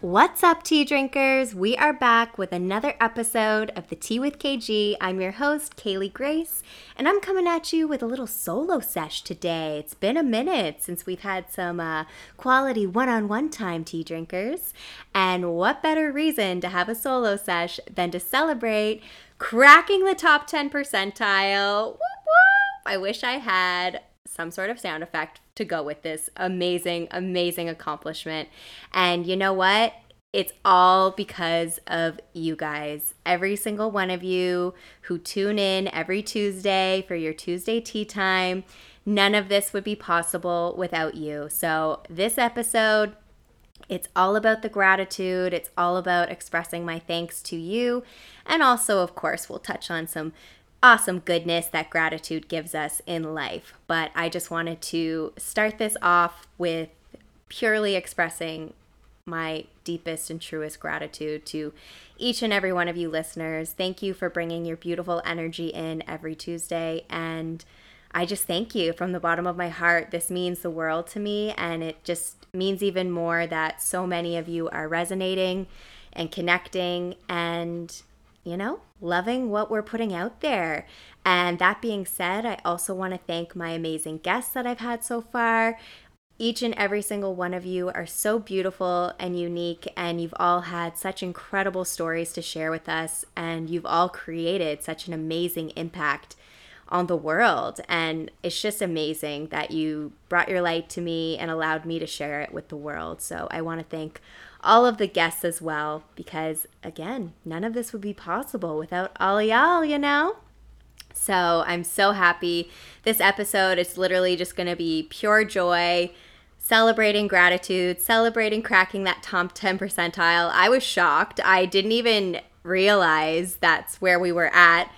What's up, tea drinkers? We are back with another episode of the Tea with KG. I'm your host, Kaylee Grace, and I'm coming at you with a little solo sesh today. It's been a minute since we've had some uh, quality one on one time, tea drinkers. And what better reason to have a solo sesh than to celebrate cracking the top 10 percentile? Whoop, whoop. I wish I had some sort of sound effect to go with this amazing, amazing accomplishment. And you know what? It's all because of you guys. Every single one of you who tune in every Tuesday for your Tuesday tea time. None of this would be possible without you. So, this episode, it's all about the gratitude. It's all about expressing my thanks to you. And also, of course, we'll touch on some awesome goodness that gratitude gives us in life. But I just wanted to start this off with purely expressing my deepest and truest gratitude to each and every one of you listeners. Thank you for bringing your beautiful energy in every Tuesday. And I just thank you from the bottom of my heart. This means the world to me. And it just means even more that so many of you are resonating and connecting. And you know, loving what we're putting out there. And that being said, I also want to thank my amazing guests that I've had so far. Each and every single one of you are so beautiful and unique, and you've all had such incredible stories to share with us, and you've all created such an amazing impact on the world. And it's just amazing that you brought your light to me and allowed me to share it with the world. So I want to thank all of the guests as well, because again, none of this would be possible without all y'all, you know? So I'm so happy. This episode is literally just going to be pure joy, celebrating gratitude, celebrating cracking that top 10 percentile. I was shocked. I didn't even realize that's where we were at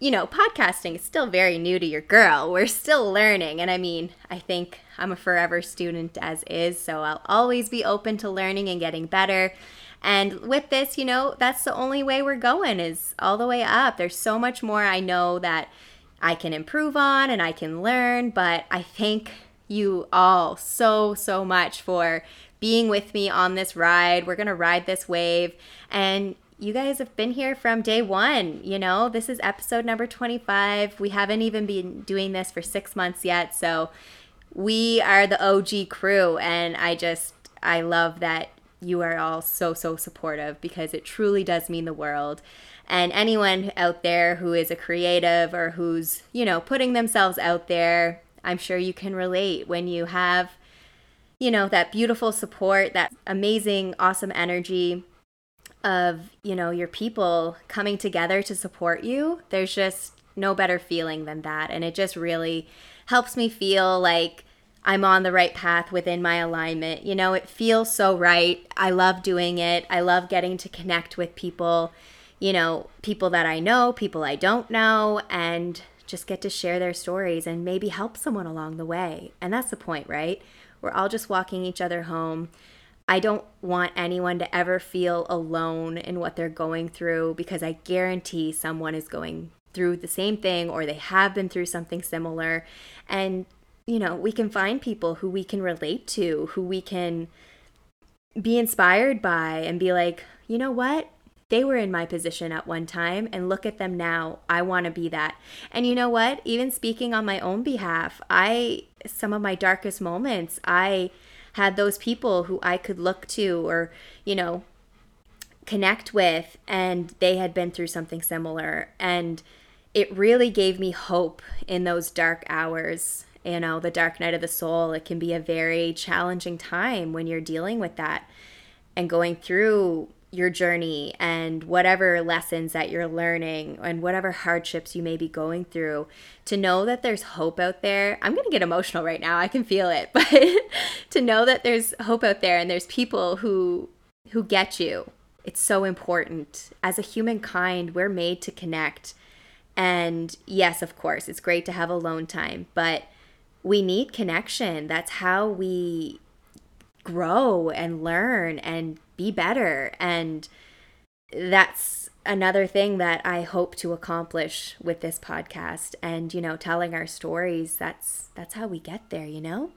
you know, podcasting is still very new to your girl. We're still learning. And I mean, I think I'm a forever student as is, so I'll always be open to learning and getting better. And with this, you know, that's the only way we're going is all the way up. There's so much more I know that I can improve on and I can learn, but I thank you all so, so much for being with me on this ride. We're going to ride this wave. And you guys have been here from day one. You know, this is episode number 25. We haven't even been doing this for six months yet. So we are the OG crew. And I just, I love that you are all so, so supportive because it truly does mean the world. And anyone out there who is a creative or who's, you know, putting themselves out there, I'm sure you can relate when you have, you know, that beautiful support, that amazing, awesome energy of, you know, your people coming together to support you, there's just no better feeling than that. And it just really helps me feel like I'm on the right path within my alignment. You know, it feels so right. I love doing it. I love getting to connect with people, you know, people that I know, people I don't know, and just get to share their stories and maybe help someone along the way. And that's the point, right? We're all just walking each other home. I don't want anyone to ever feel alone in what they're going through because I guarantee someone is going through the same thing or they have been through something similar. And, you know, we can find people who we can relate to, who we can be inspired by and be like, you know what? They were in my position at one time, and look at them now. I want to be that. And you know what? Even speaking on my own behalf, I, some of my darkest moments, I, had those people who I could look to or, you know, connect with and they had been through something similar and it really gave me hope in those dark hours. You know, the dark night of the soul, it can be a very challenging time when you're dealing with that and going through your journey and whatever lessons that you're learning and whatever hardships you may be going through to know that there's hope out there. I'm going to get emotional right now. I can feel it. But to know that there's hope out there and there's people who who get you. It's so important. As a humankind, we're made to connect. And yes, of course, it's great to have alone time, but we need connection. That's how we grow and learn and be better. And that's another thing that I hope to accomplish with this podcast and you know telling our stories. That's that's how we get there you know?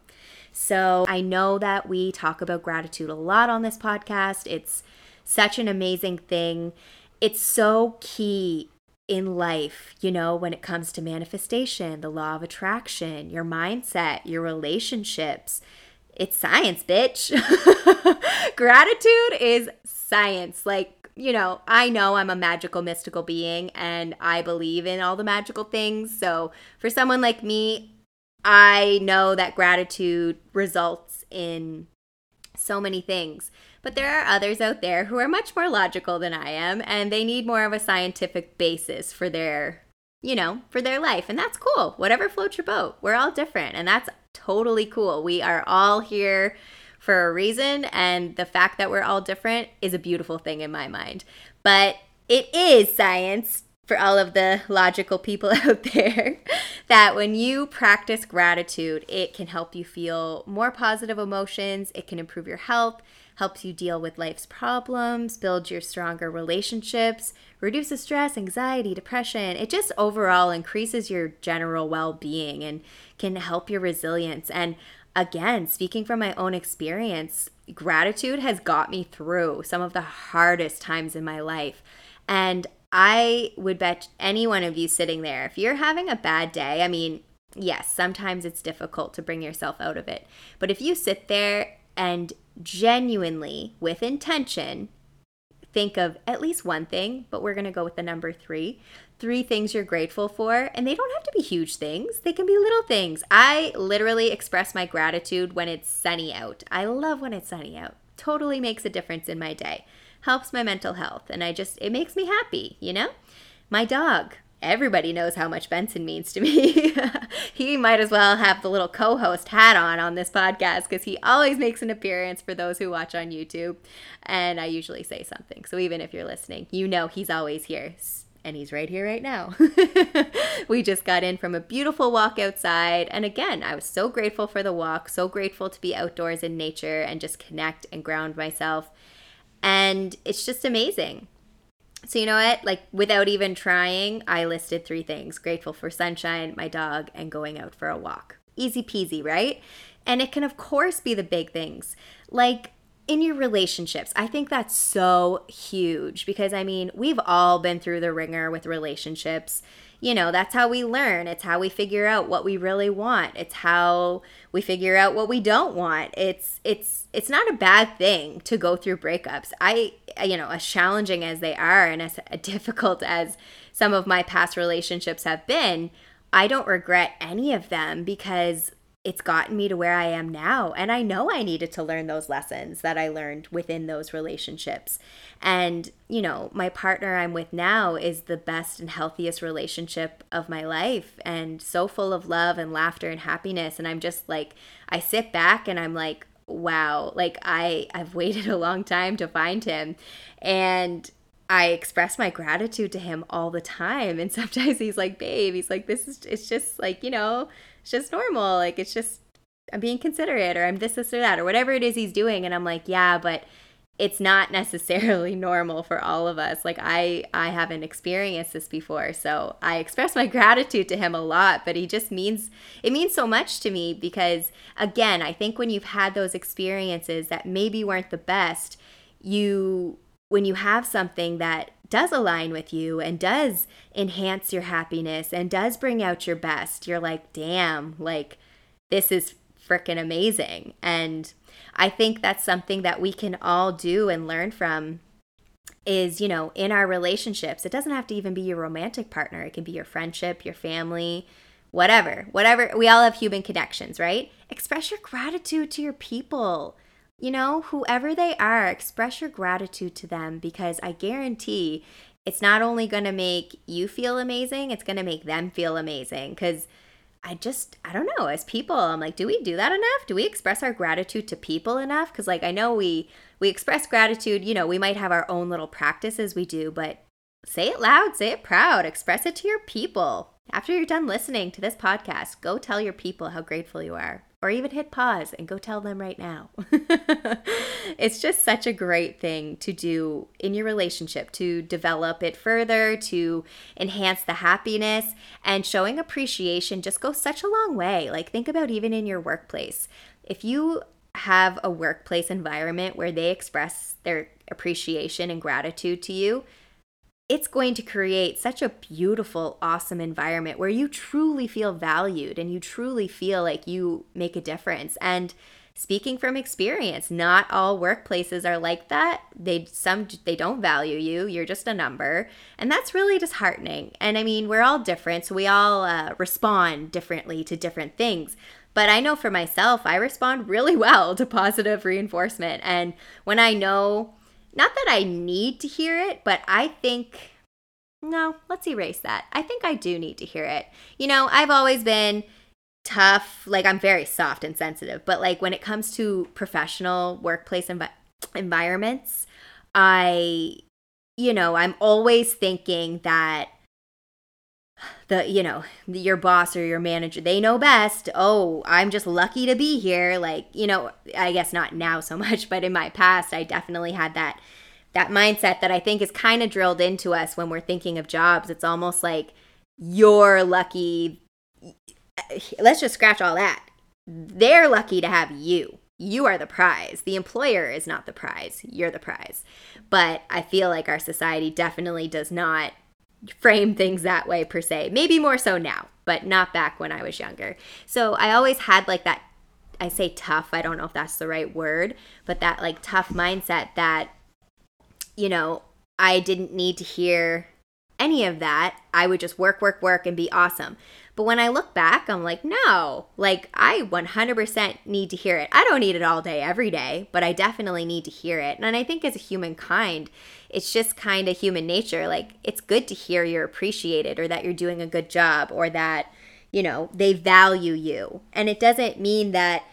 So I know that we talk about gratitude a lot on this podcast. It's such an amazing thing. It's so key in life, you know, when it comes to manifestation, the law of attraction, your mindset, your relationships, it's science, bitch. Gratitude is science. Like, you know, I know I'm a magical, mystical being and I believe in all the magical things. So, for someone like me, I know that gratitude results in so many things. But there are others out there who are much more logical than I am and they need more of a scientific basis for their, you know, for their life. And that's cool. Whatever floats your boat. We're all different. And that's totally cool. We are all here for a reason, and the fact that we're all different is a beautiful thing in my mind. But it is science for all of the logical people out there that when you practice gratitude, it can help you feel more positive emotions, it can improve your health, helps you deal with life's problems, build your stronger relationships, reduces stress, anxiety, depression. It just overall increases your general well being and can help your resilience. And again, speaking from my own experience, gratitude has got me through some of the hardest times in my life. And I would bet any one of you sitting there, if you're having a bad day, I mean, yes, sometimes it's difficult to bring yourself out of it. But if you sit there and genuinely, with intention, think of at least one thing, but we're going to go with the number three. Three things you're grateful for, and they don't have to be huge things, they can be little things. I literally express my gratitude when it's sunny out. I love when it's sunny out. Totally makes a difference in my day. Helps my mental health, and I just, it makes me happy, you know? My dog, everybody knows how much Benson means to me. he might as well have the little co host hat on on this podcast because he always makes an appearance for those who watch on YouTube. And I usually say something. So even if you're listening, you know he's always here. And he's right here right now. we just got in from a beautiful walk outside. And again, I was so grateful for the walk, so grateful to be outdoors in nature and just connect and ground myself. And it's just amazing. So, you know what? Like, without even trying, I listed three things grateful for sunshine, my dog, and going out for a walk. Easy peasy, right? And it can, of course, be the big things. Like, in your relationships, I think that's so huge because I mean, we've all been through the ringer with relationships you know, that's how we learn. It's how we figure out what we really want. It's how we figure out what we don't want. It's it's it's not a bad thing to go through breakups. I you know, as challenging as they are and as difficult as some of my past relationships have been, I don't regret any of them because it's gotten me to where I am now. And I know I needed to learn those lessons that I learned within those relationships. And, you know, my partner I'm with now is the best and healthiest relationship of my life and so full of love and laughter and happiness. And I'm just like, I sit back and I'm like, wow, like I, I've waited a long time to find him. And I express my gratitude to him all the time. And sometimes he's like, babe, he's like, this is, it's just like, you know, it's just normal. Like it's just I'm being considerate or I'm this, this, or that, or whatever it is he's doing. And I'm like, yeah, but it's not necessarily normal for all of us. Like I I haven't experienced this before. So I express my gratitude to him a lot, but he just means it means so much to me because again, I think when you've had those experiences that maybe weren't the best, you when you have something that does align with you and does enhance your happiness and does bring out your best, you're like, damn, like this is freaking amazing. And I think that's something that we can all do and learn from is, you know, in our relationships, it doesn't have to even be your romantic partner. It can be your friendship, your family, whatever. Whatever. We all have human connections, right? Express your gratitude to your people. You know, whoever they are, express your gratitude to them because I guarantee it's not only going to make you feel amazing, it's going to make them feel amazing because I just, I don't know, as people, I'm like, do we do that enough? Do we express our gratitude to people enough? Because, like, I know we, we express gratitude, you know, we might have our own little practices we do, but say it loud, say it proud, express it to your people. After you're done listening to this podcast, go tell your people how grateful you are or even hit pause and go tell them right now. it's just such a great thing to do in your relationship to develop it further, to enhance the happiness, and showing appreciation just goes such a long way. Like, think about even in your workplace. If you have a workplace environment where they express their appreciation and gratitude to you, it's going to create such a beautiful, awesome environment where you truly feel valued and you truly feel like you make a difference. And speaking from experience, not all workplaces are like that. They some they don't value you. You're just a number, and that's really disheartening. And I mean, we're all different, so we all uh, respond differently to different things. But I know for myself, I respond really well to positive reinforcement. And when I know not that I need to hear it, but I think, no, let's erase that. I think I do need to hear it. You know, I've always been tough, like I'm very soft and sensitive, but like when it comes to professional workplace envi- environments, I, you know, I'm always thinking that the you know your boss or your manager they know best oh i'm just lucky to be here like you know i guess not now so much but in my past i definitely had that that mindset that i think is kind of drilled into us when we're thinking of jobs it's almost like you're lucky eh, let's just scratch all that they're lucky to have you you are the prize. The employer is not the prize. You're the prize. But I feel like our society definitely does not frame things that way per se. Maybe more so now, but not back when I was younger. So I always had like that I say tough, I don't know if that's the right word, but that like tough mindset that you know, I didn't need to hear any of that. I would just work, work, work and be awesome. But when I look back, I'm like, no, like I 100% need to hear it. I don't need it all day, every day, but I definitely need to hear it. And I think as a humankind, it's just kind of human nature. Like it's good to hear you're appreciated or that you're doing a good job or that, you know, they value you. And it doesn't mean that,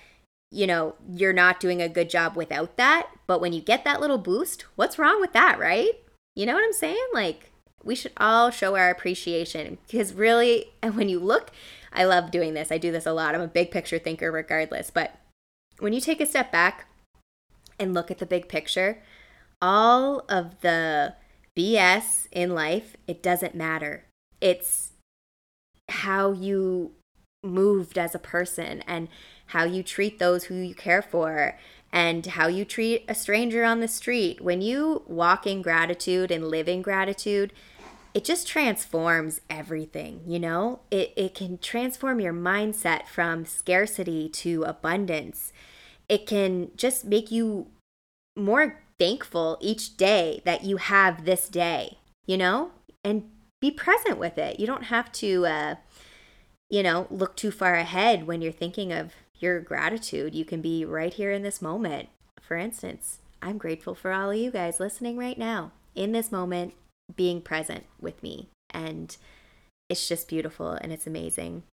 you know, you're not doing a good job without that. But when you get that little boost, what's wrong with that, right? You know what I'm saying? Like, we should all show our appreciation because really, and when you look, I love doing this. I do this a lot. I'm a big picture thinker regardless. But when you take a step back and look at the big picture, all of the BS in life, it doesn't matter. It's how you moved as a person and how you treat those who you care for and how you treat a stranger on the street. When you walk in gratitude and live in gratitude, it just transforms everything, you know? It, it can transform your mindset from scarcity to abundance. It can just make you more thankful each day that you have this day, you know? And be present with it. You don't have to, uh, you know, look too far ahead when you're thinking of your gratitude. You can be right here in this moment. For instance, I'm grateful for all of you guys listening right now in this moment being present with me. And it's just beautiful and it's amazing.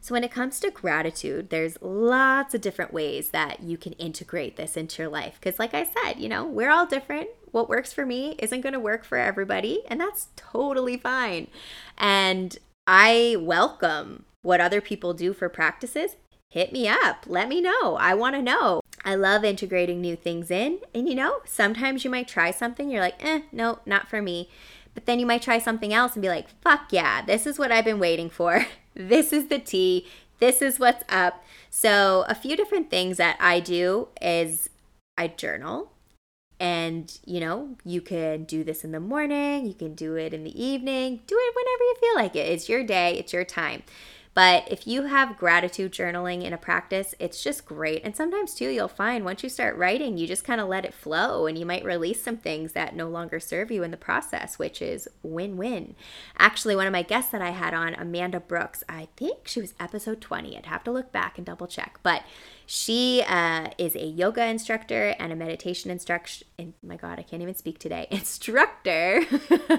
So, when it comes to gratitude, there's lots of different ways that you can integrate this into your life. Because, like I said, you know, we're all different. What works for me isn't going to work for everybody, and that's totally fine. And I welcome what other people do for practices. Hit me up. Let me know. I want to know. I love integrating new things in. And you know, sometimes you might try something, you're like, eh, no, not for me. But then you might try something else and be like, fuck yeah, this is what I've been waiting for. this is the tea. This is what's up. So, a few different things that I do is I journal. And, you know, you can do this in the morning, you can do it in the evening, do it whenever you feel like it. It's your day, it's your time. But if you have gratitude journaling in a practice, it's just great. And sometimes too, you'll find once you start writing, you just kind of let it flow and you might release some things that no longer serve you in the process, which is win win. Actually, one of my guests that I had on, Amanda Brooks, I think she was episode 20. I'd have to look back and double check. But she uh, is a yoga instructor and a meditation instructor. My God, I can't even speak today. Instructor.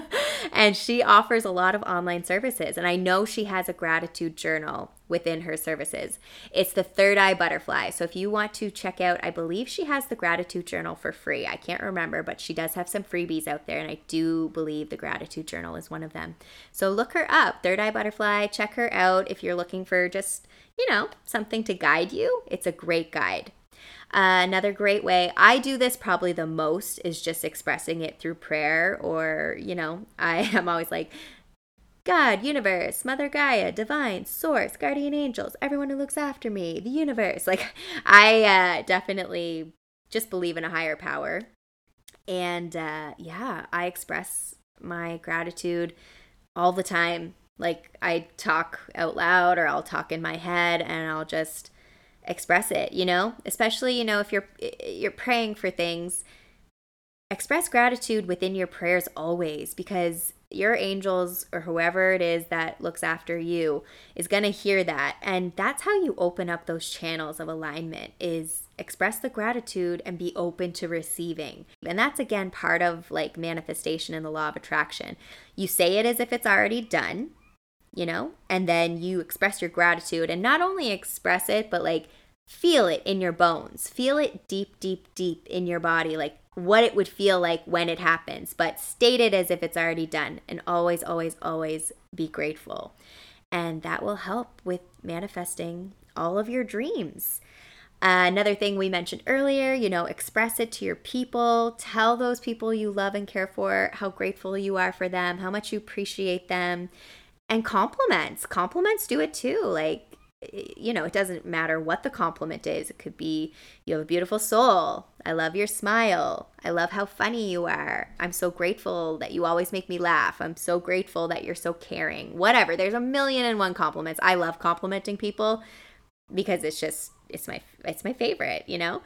and she offers a lot of online services. And I know she has a gratitude journal within her services. It's the Third Eye Butterfly. So if you want to check out, I believe she has the gratitude journal for free. I can't remember, but she does have some freebies out there. And I do believe the gratitude journal is one of them. So look her up, Third Eye Butterfly. Check her out if you're looking for just you know, something to guide you, it's a great guide. Uh, another great way, I do this probably the most, is just expressing it through prayer, or, you know, I am always like, God, universe, Mother Gaia, divine, source, guardian angels, everyone who looks after me, the universe. Like, I uh, definitely just believe in a higher power. And uh, yeah, I express my gratitude all the time like I talk out loud or I'll talk in my head and I'll just express it, you know? Especially, you know, if you're you're praying for things, express gratitude within your prayers always because your angels or whoever it is that looks after you is going to hear that. And that's how you open up those channels of alignment is express the gratitude and be open to receiving. And that's again part of like manifestation in the law of attraction. You say it as if it's already done you know? And then you express your gratitude and not only express it, but like feel it in your bones. Feel it deep, deep, deep in your body, like what it would feel like when it happens, but state it as if it's already done and always, always, always be grateful. And that will help with manifesting all of your dreams. Uh, another thing we mentioned earlier, you know, express it to your people. Tell those people you love and care for how grateful you are for them, how much you appreciate them and compliments. Compliments do it too like you know it doesn't matter what the compliment is. It could be you have a beautiful soul. I love your smile. I love how funny you are. I'm so grateful that you always make me laugh. I'm so grateful that you're so caring. Whatever. There's a million and one compliments. I love complimenting people because it's just it's my it's my favorite you know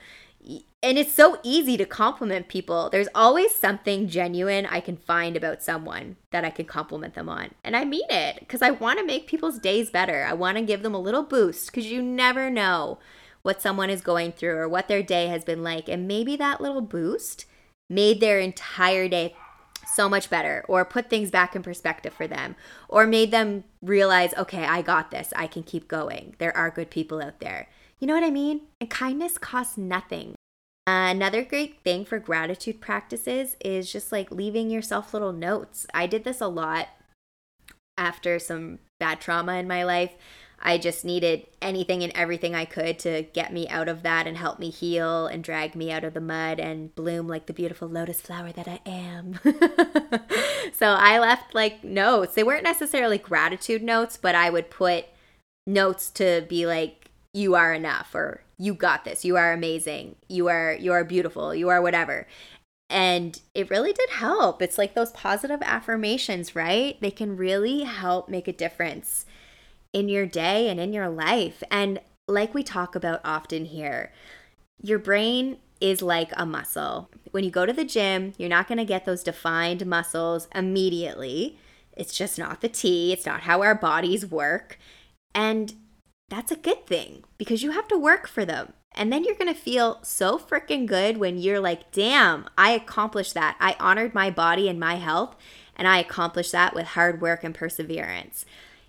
and it's so easy to compliment people. There's always something genuine I can find about someone that I can compliment them on. And I mean it because I want to make people's days better. I want to give them a little boost because you never know what someone is going through or what their day has been like. And maybe that little boost made their entire day so much better or put things back in perspective for them or made them realize, okay, I got this. I can keep going. There are good people out there. You know what I mean? And kindness costs nothing. Another great thing for gratitude practices is just like leaving yourself little notes. I did this a lot after some bad trauma in my life. I just needed anything and everything I could to get me out of that and help me heal and drag me out of the mud and bloom like the beautiful lotus flower that I am. so I left like notes. They weren't necessarily gratitude notes, but I would put notes to be like, you are enough or you got this. You are amazing. You are you are beautiful. You are whatever. And it really did help. It's like those positive affirmations right? They can really help make a difference in your day and in your life. And like we talk about often here your brain is like a muscle. When you go to the gym you're not going to get those defined muscles immediately. It's just not the T. It's not how our bodies work. And that's a good thing because you have to work for them. And then you're to feel so freaking good when you're like, damn, I accomplished that. I honored my body and my health, and I accomplished that with hard work and perseverance.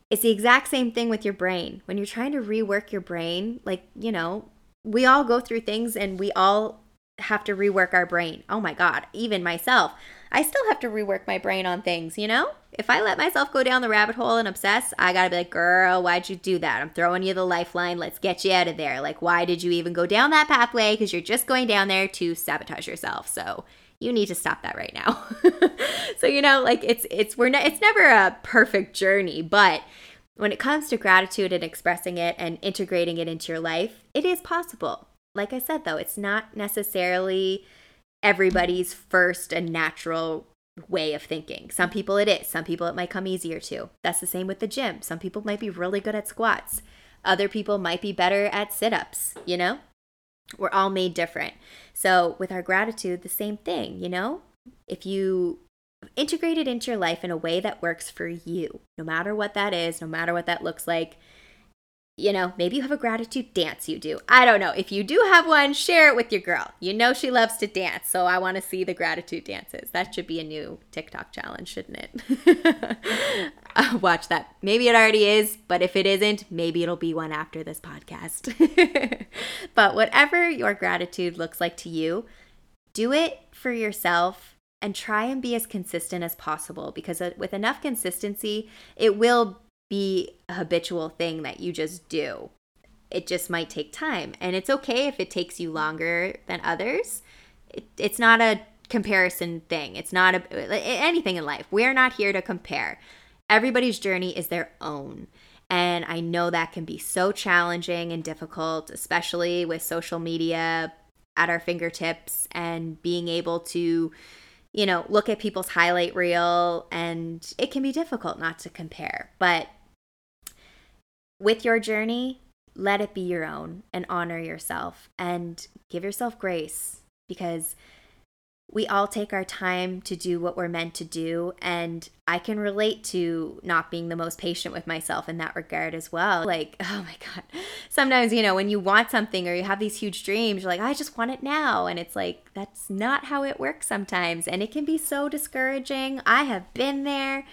It's the exact same thing with your brain. When you're trying to rework your brain, like, you know, we all go through things and we all have to rework our brain. Oh my God, even myself. I still have to rework my brain on things, you know? If I let myself go down the rabbit hole and obsess, I gotta be like, girl, why'd you do that? I'm throwing you the lifeline. Let's get you out of there. Like, why did you even go down that pathway? Because you're just going down there to sabotage yourself. So you need to stop that right now. so, you know, like it's, it's, we're, ne- it's never a perfect journey, but when it comes to gratitude and expressing it and integrating it into your life, it is possible. Like I said, though, it's not necessarily everybody's first and natural way of thinking. Some people it is. Some people it might come easier to. That's the same with the gym. Some people might be really good at squats. Other people might be better at sit ups, you know? We're all made different. So, with our gratitude, the same thing, you know? If you integrate it into your life in a way that works for you, no matter what that is, no matter what that looks like, you know, maybe you have a gratitude dance you do. I don't know. If you do have one, share it with your girl. You know she loves to dance, so I want to see the gratitude dances. That should be a new TikTok challenge, shouldn't it? watch that. Maybe it already is, but if it isn't, maybe it'll be one after this podcast. but whatever your gratitude looks like to you, do it for yourself and try and be as consistent as possible because uh, with enough consistency, it will be a habitual thing that you just do. It just might take time. And it's okay if it takes you longer than others. It, it's not a comparison thing. It's not a, anything in life. We're not here to compare. Everybody's journey is their own. And I know that can be so challenging and difficult, especially with social media at our fingertips and being able to, you know, look at people's highlight reel. And it can be difficult not to compare. But with your journey, let it be your own and honor yourself and give yourself grace because we all take our time to do what we're meant to do. And I can relate to not being the most patient with myself in that regard as well. Like, oh my God. Sometimes, you know, when you want something or you have these huge dreams, you're like, I just want it now. And it's like, that's not how it works sometimes. And it can be so discouraging. I have been there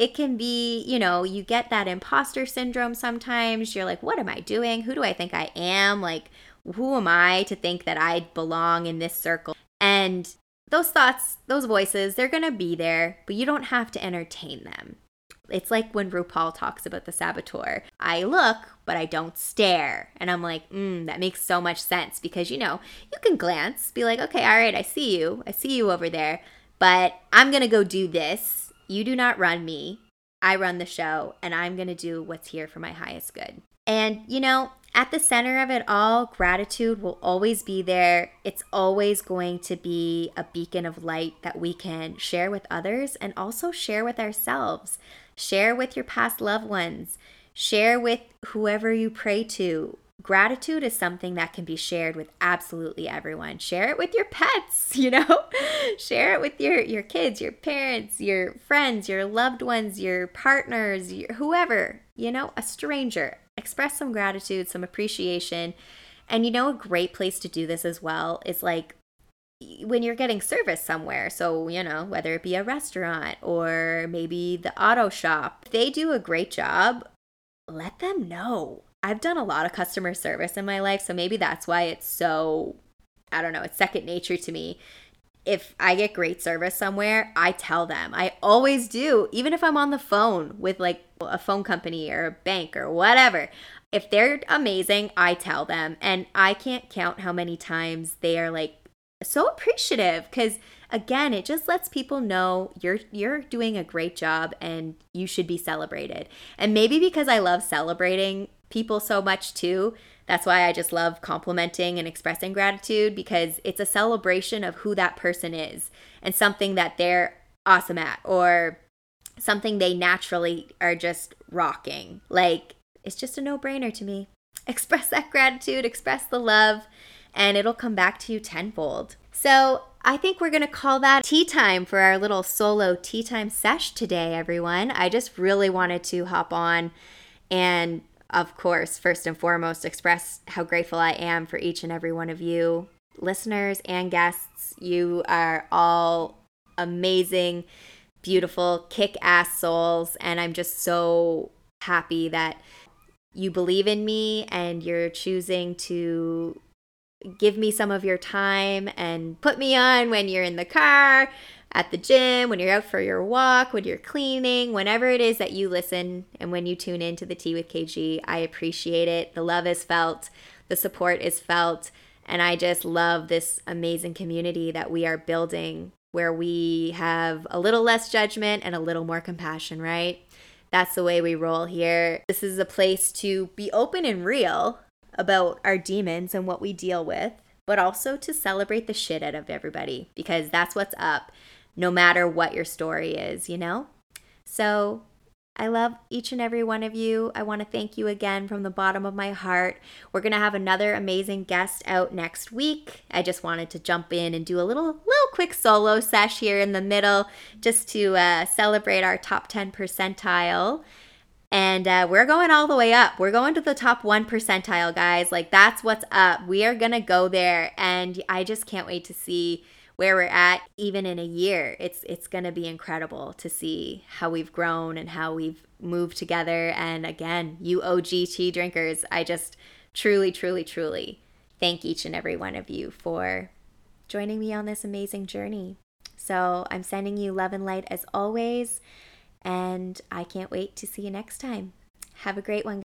it can be, you know, you get that imposter syndrome sometimes. You're like, what am I doing? Who do I think I am? Like, who am I to think that I belong in this circle? And those thoughts, those voices, they're going to be there, but you don't have to entertain them. It's like when RuPaul talks about the saboteur. I look, but I don't stare. And I'm like, mm, that makes so much sense because, you know, you can glance, be like, okay, all right, I see you. I see you over there, but I'm going to go do this you do not run me. I run the show, and I'm going to do what's here for my highest good. And, you know, at the center of it all, gratitude will always be there. It's always going to be a beacon of light that we can share with others and also share with ourselves. Share with your past loved ones. Share with whoever you pray to gratitude is something that can be shared with absolutely everyone. Share it with your pets you know? Share it with your your kids your parents your friends your loved ones your partners your, whoever you know a stranger. Express some gratitude some appreciation. And you know a great place to do this as well is like when you're getting service somewhere. So you know whether it be a restaurant or maybe the auto shop they do a great job. Let them know I've done a lot of customer service in my life, so maybe that's why it's so I don't know, it's second nature to me. If I get great service somewhere, I tell them. I always do, even if I'm on the phone with like a phone company or a bank or whatever. If they're amazing, I tell them. And I can't count how many times they are like so appreciative cuz again, it just lets people know you're you're doing a great job and you should be celebrated. And maybe because I love celebrating people so much too. That's why I just love complimenting and expressing gratitude because it's a celebration of who that person is and something that they're awesome at or something they naturally are just rocking. Like, it's just a no brainer to me. Express that gratitude, express the love, and it'll come back to you tenfold. So, I think we're going to call that tea time for our little solo tea time sesh today, everyone. I just really wanted to hop on and of course, first and foremost, express how grateful I am for each and every one of you, listeners and guests. You are all amazing, beautiful, kick ass souls. And I'm just so happy that you believe in me and you're choosing to give me some of your time and put me on when you're in the car at the gym, when you're out for your walk, when you're cleaning, whenever it is that you listen and when you tune in to the Tea with KG, I appreciate it. The love is felt, the support is felt, and I just love this amazing community that we are building where we have a little less judgment and a little more compassion, right? That's the way we roll here. This is a place to be open and real about our demons and what we deal with, but also to celebrate the shit out of everybody because that's what's up no matter what your story is, you know? So I love each and every one of you. I want to thank you again from the bottom of my heart. We're going to have another amazing guest out next week. I just wanted to jump in and do a little little quick solo sesh here in the middle just to uh, celebrate our top 10 percentile. And uh, we're going all the way up. We're going to the top one percentile, guys. Like, that's what's up. We are going to go there. And I just can't wait to see where we're at even in a year it's it's going to be incredible to see how we've grown and how we've moved together. And again you OG tea drinkers i just truly truly truly thank each and every one of you for joining me on this amazing journey. So i'm sending you love and light as always and i can't wait to see you next time. Have a great one